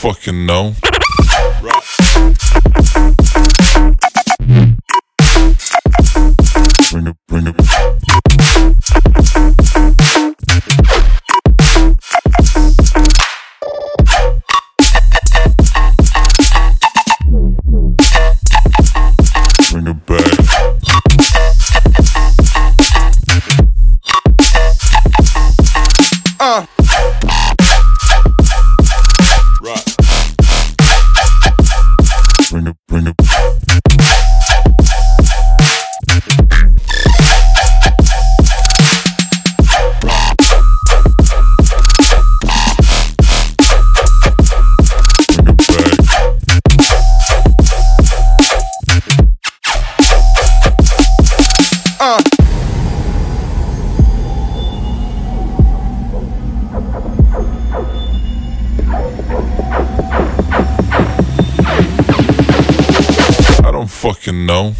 fucking know. fucking know.